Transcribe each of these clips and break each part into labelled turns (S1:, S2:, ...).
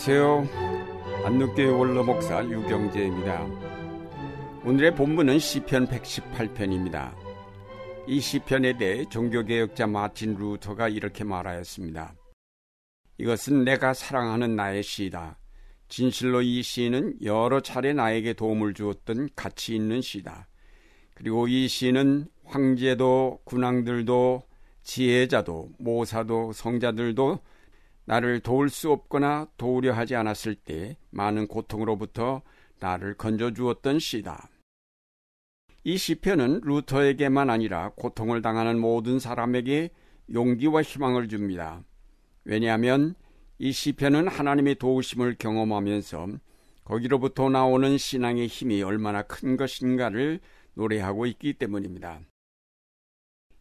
S1: 안녕하세요. 안누교회 원로 목사 유경재입니다. 오늘의 본문은 시편 118편입니다. 이 시편에 대해 종교개혁자 마틴 루터가 이렇게 말하였습니다. 이것은 내가 사랑하는 나의 시다. 진실로 이 시는 여러 차례 나에게 도움을 주었던 가치 있는 시다. 그리고 이 시는 황제도 군왕들도 지혜자도 모사도 성자들도 나를 도울 수 없거나 도우려 하지 않았을 때 많은 고통으로부터 나를 건져 주었던 시다. 이 시편은 루터에게만 아니라 고통을 당하는 모든 사람에게 용기와 희망을 줍니다. 왜냐하면 이 시편은 하나님의 도우심을 경험하면서 거기로부터 나오는 신앙의 힘이 얼마나 큰 것인가를 노래하고 있기 때문입니다.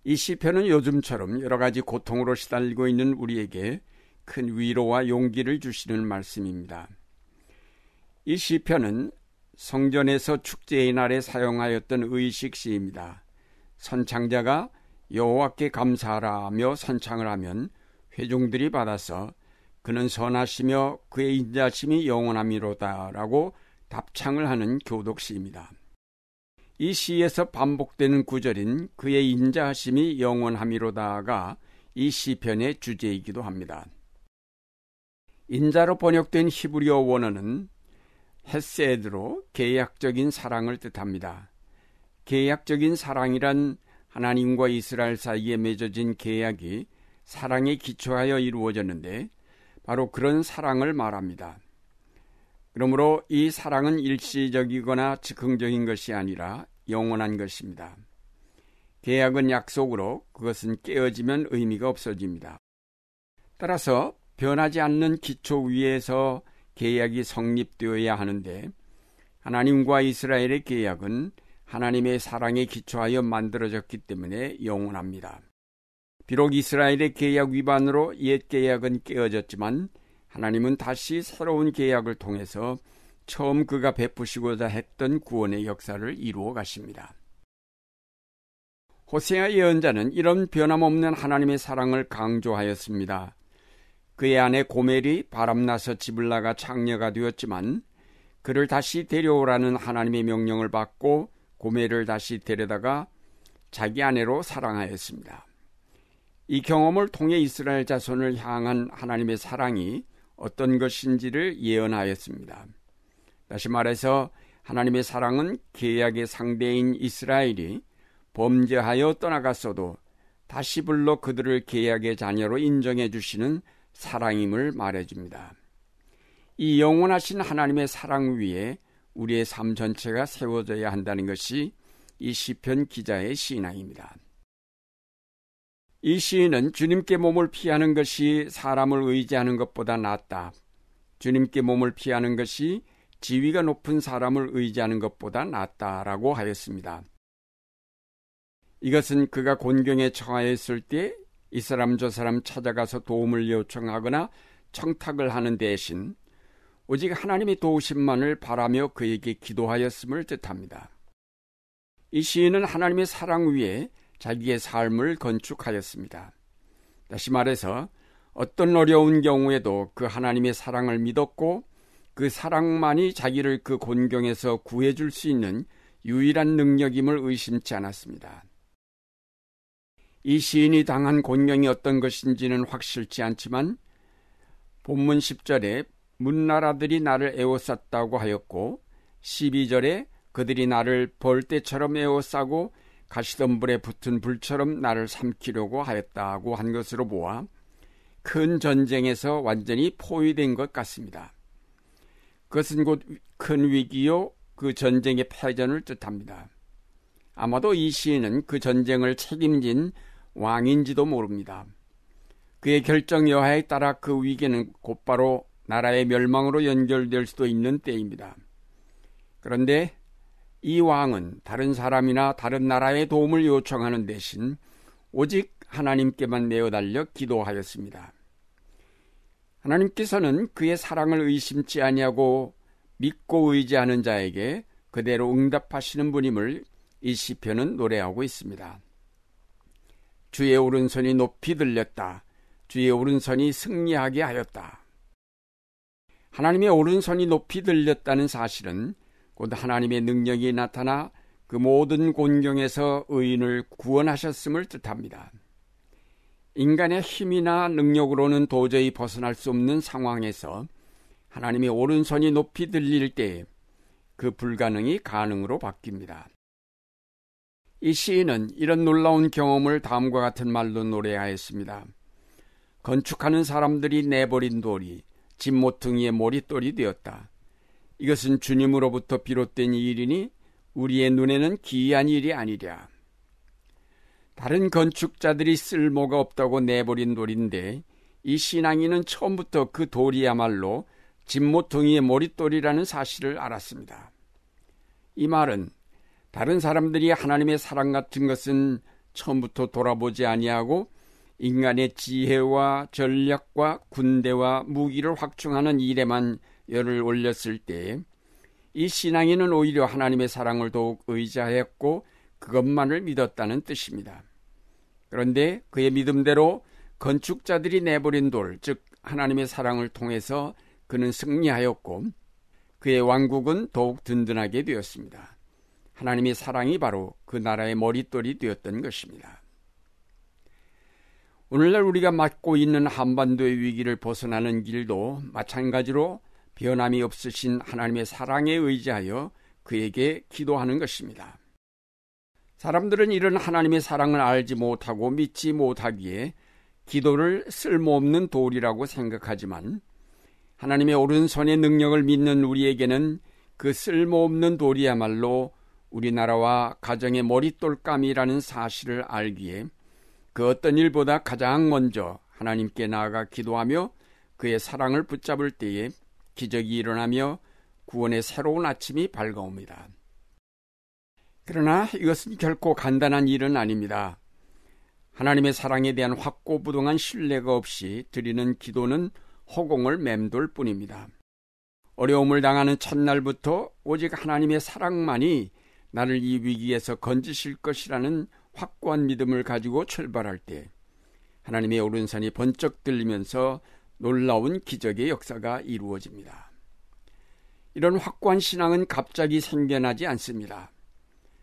S1: 이 시편은 요즘처럼 여러 가지 고통으로 시달리고 있는 우리에게 큰 위로와 용기를 주시는 말씀입니다. 이 시편은 성전에서 축제의 날에 사용하였던 의식 시입니다. 선창자가 여호와께 감사하라며 선창을 하면 회중들이 받아서 그는 선하시며 그의 인자심이 영원함이로다라고 답창을 하는 교독시입니다. 이 시에서 반복되는 구절인 그의 인자하심이 영원함이로다가 이 시편의 주제이기도 합니다. 인자로 번역된 히브리어 원어는 헤세드로 계약적인 사랑을 뜻합니다. 계약적인 사랑이란 하나님과 이스라엘 사이에 맺어진 계약이 사랑에 기초하여 이루어졌는데 바로 그런 사랑을 말합니다. 그러므로 이 사랑은 일시적이거나 즉흥적인 것이 아니라 영원한 것입니다. 계약은 약속으로 그것은 깨어지면 의미가 없어집니다. 따라서 변하지 않는 기초 위에서 계약이 성립되어야 하는데 하나님과 이스라엘의 계약은 하나님의 사랑에 기초하여 만들어졌기 때문에 영원합니다. 비록 이스라엘의 계약 위반으로 옛 계약은 깨어졌지만 하나님은 다시 새로운 계약을 통해서 처음 그가 베푸시고자 했던 구원의 역사를 이루어 가십니다. 호세아 예언자는 이런 변함없는 하나님의 사랑을 강조하였습니다. 그의 아내 고멜이 바람나서 집을 나가 창녀가 되었지만 그를 다시 데려오라는 하나님의 명령을 받고 고멜을 다시 데려다가 자기 아내로 사랑하였습니다. 이 경험을 통해 이스라엘 자손을 향한 하나님의 사랑이 어떤 것인지를 예언하였습니다. 다시 말해서 하나님의 사랑은 계약의 상대인 이스라엘이 범죄하여 떠나갔어도 다시 불러 그들을 계약의 자녀로 인정해 주시는 사랑임을 말해줍니다. 이 영원하신 하나님의 사랑 위에 우리의 삶 전체가 세워져야 한다는 것이 이 시편 기자의 신앙입니다. 이 시인은 주님께 몸을 피하는 것이 사람을 의지하는 것보다 낫다. 주님께 몸을 피하는 것이 지위가 높은 사람을 의지하는 것보다 낫다라고 하였습니다. 이것은 그가 곤경에 처하였을 때 이 사람 저 사람 찾아가서 도움을 요청하거나 청탁을 하는 대신 오직 하나님의 도우심만을 바라며 그에게 기도하였음을 뜻합니다. 이 시인은 하나님의 사랑 위에 자기의 삶을 건축하였습니다. 다시 말해서 어떤 어려운 경우에도 그 하나님의 사랑을 믿었고 그 사랑만이 자기를 그 곤경에서 구해줄 수 있는 유일한 능력임을 의심치 않았습니다. 이 시인이 당한 곤경이 어떤 것인지는 확실치 않지만 본문 10절에 문나라들이 나를 에워쌌다고 하였고 12절에 그들이 나를 벌떼처럼 에워싸고 가시덤불에 붙은 불처럼 나를 삼키려고 하였다고 한 것으로 보아 큰 전쟁에서 완전히 포위된 것 같습니다. 그것은 곧 큰 위기요 그 전쟁의 패전을 뜻합니다. 아마도 이 시인은 그 전쟁을 책임진 왕인지도 모릅니다. 그의 결정 여하에 따라 그 위기는 곧바로 나라의 멸망으로 연결될 수도 있는 때입니다. 그런데 이 왕은 다른 사람이나 다른 나라의 도움을 요청하는 대신 오직 하나님께만 내어달려 기도하였습니다. 하나님께서는 그의 사랑을 의심치 아니하고 믿고 의지하는 자에게 그대로 응답하시는 분임을 이 시편은 노래하고 있습니다. 주의 오른손이 높이 들렸다. 주의 오른손이 승리하게 하였다. 하나님의 오른손이 높이 들렸다는 사실은 곧 하나님의 능력이 나타나 그 모든 곤경에서 의인을 구원하셨음을 뜻합니다. 인간의 힘이나 능력으로는 도저히 벗어날 수 없는 상황에서 하나님의 오른손이 높이 들릴 때 그 불가능이 가능으로 바뀝니다. 이 시인은 이런 놀라운 경험을 다음과 같은 말로 노래하였습니다. 건축하는 사람들이 내버린 돌이 집 모퉁이의 모리돌이 되었다. 이것은 주님으로부터 비롯된 일이니 우리의 눈에는 기이한 일이 아니랴. 다른 건축자들이 쓸모가 없다고 내버린 돌인데 이 신앙인은 처음부터 그 돌이야말로 집모퉁이의 모릿돌이라는 사실을 알았습니다. 이 말은 다른 사람들이 하나님의 사랑 같은 것은 처음부터 돌아보지 아니하고 인간의 지혜와 전략과 군대와 무기를 확충하는 일에만 열을 올렸을 때 이 신앙인은 오히려 하나님의 사랑을 더욱 의지하였고 그것만을 믿었다는 뜻입니다. 그런데 그의 믿음대로 건축자들이 내버린 돌, 즉 하나님의 사랑을 통해서 그는 승리하였고 그의 왕국은 더욱 든든하게 되었습니다. 하나님의 사랑이 바로 그 나라의 머릿돌이 되었던 것입니다. 오늘날 우리가 맞고 있는 한반도의 위기를 벗어나는 길도 마찬가지로 변함이 없으신 하나님의 사랑에 의지하여 그에게 기도하는 것입니다. 사람들은 이런 하나님의 사랑을 알지 못하고 믿지 못하기에 기도를 쓸모없는 돌이라고 생각하지만 하나님의 오른손의 능력을 믿는 우리에게는 그 쓸모없는 돌이야말로 우리나라와 가정의 머릿돌감이라는 사실을 알기에 그 어떤 일보다 가장 먼저 하나님께 나아가 기도하며 그의 사랑을 붙잡을 때에 기적이 일어나며 구원의 새로운 아침이 밝아옵니다. 그러나 이것은 결코 간단한 일은 아닙니다. 하나님의 사랑에 대한 확고부동한 신뢰가 없이 드리는 기도는 허공을 맴돌 뿐입니다. 어려움을 당하는 첫날부터 오직 하나님의 사랑만이 나를 이 위기에서 건지실 것이라는 확고한 믿음을 가지고 출발할 때 하나님의 오른손이 번쩍 들리면서 놀라운 기적의 역사가 이루어집니다. 이런 확고한 신앙은 갑자기 생겨나지 않습니다.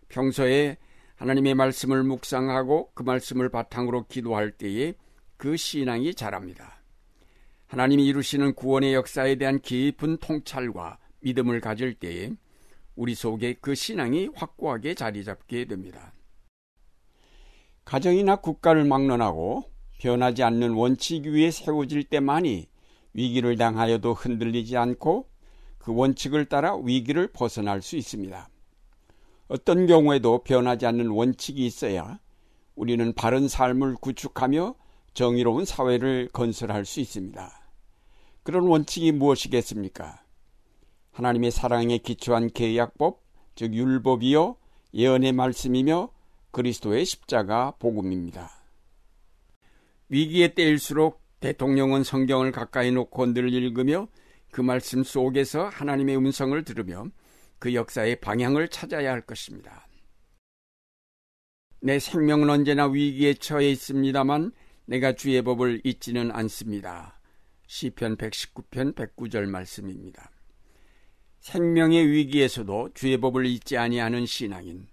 S1: 평소에 하나님의 말씀을 묵상하고 그 말씀을 바탕으로 기도할 때에 그 신앙이 자랍니다. 하나님이 이루시는 구원의 역사에 대한 깊은 통찰과 믿음을 가질 때에 우리 속에 그 신앙이 확고하게 자리 잡게 됩니다. 가정이나 국가를 막론하고 변하지 않는 원칙 위에 세워질 때만이 위기를 당하여도 흔들리지 않고 그 원칙을 따라 위기를 벗어날 수 있습니다. 어떤 경우에도 변하지 않는 원칙이 있어야 우리는 바른 삶을 구축하며 정의로운 사회를 건설할 수 있습니다. 그런 원칙이 무엇이겠습니까? 하나님의 사랑에 기초한 계약법, 즉 율법이요 예언의 말씀이며 그리스도의 십자가 복음입니다. 위기에 때일수록 대통령은 성경을 가까이 놓고 늘 읽으며 그 말씀 속에서 하나님의 음성을 들으며 그 역사의 방향을 찾아야 할 것입니다. 내 생명은 언제나 위기에 처해 있습니다만 내가 주의 법을 잊지는 않습니다. 시편 119편 109절 말씀입니다. 생명의 위기에서도 주의 법을 잊지 아니하는 신앙인,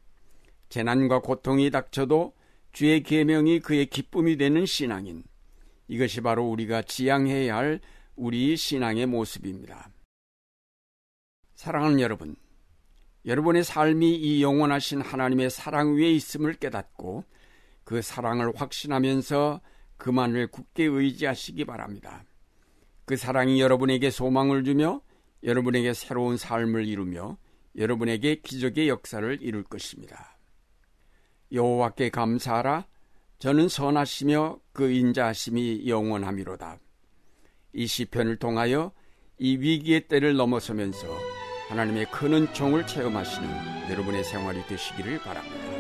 S1: 재난과 고통이 닥쳐도 주의 계명이 그의 기쁨이 되는 신앙인, 이것이 바로 우리가 지향해야 할 우리 신앙의 모습입니다. 사랑하는 여러분, 여러분의 삶이 이 영원하신 하나님의 사랑 위에 있음을 깨닫고 그 사랑을 확신하면서 그만을 굳게 의지하시기 바랍니다. 그 사랑이 여러분에게 소망을 주며 여러분에게 새로운 삶을 이루며 여러분에게 기적의 역사를 이룰 것입니다. 여호와께 감사하라. 저는 선하시며 그 인자하심이 영원함이로다. 이 시편을 통하여 이 위기의 때를 넘어서면서 하나님의 큰 은총을 체험하시는 여러분의 생활이 되시기를 바랍니다.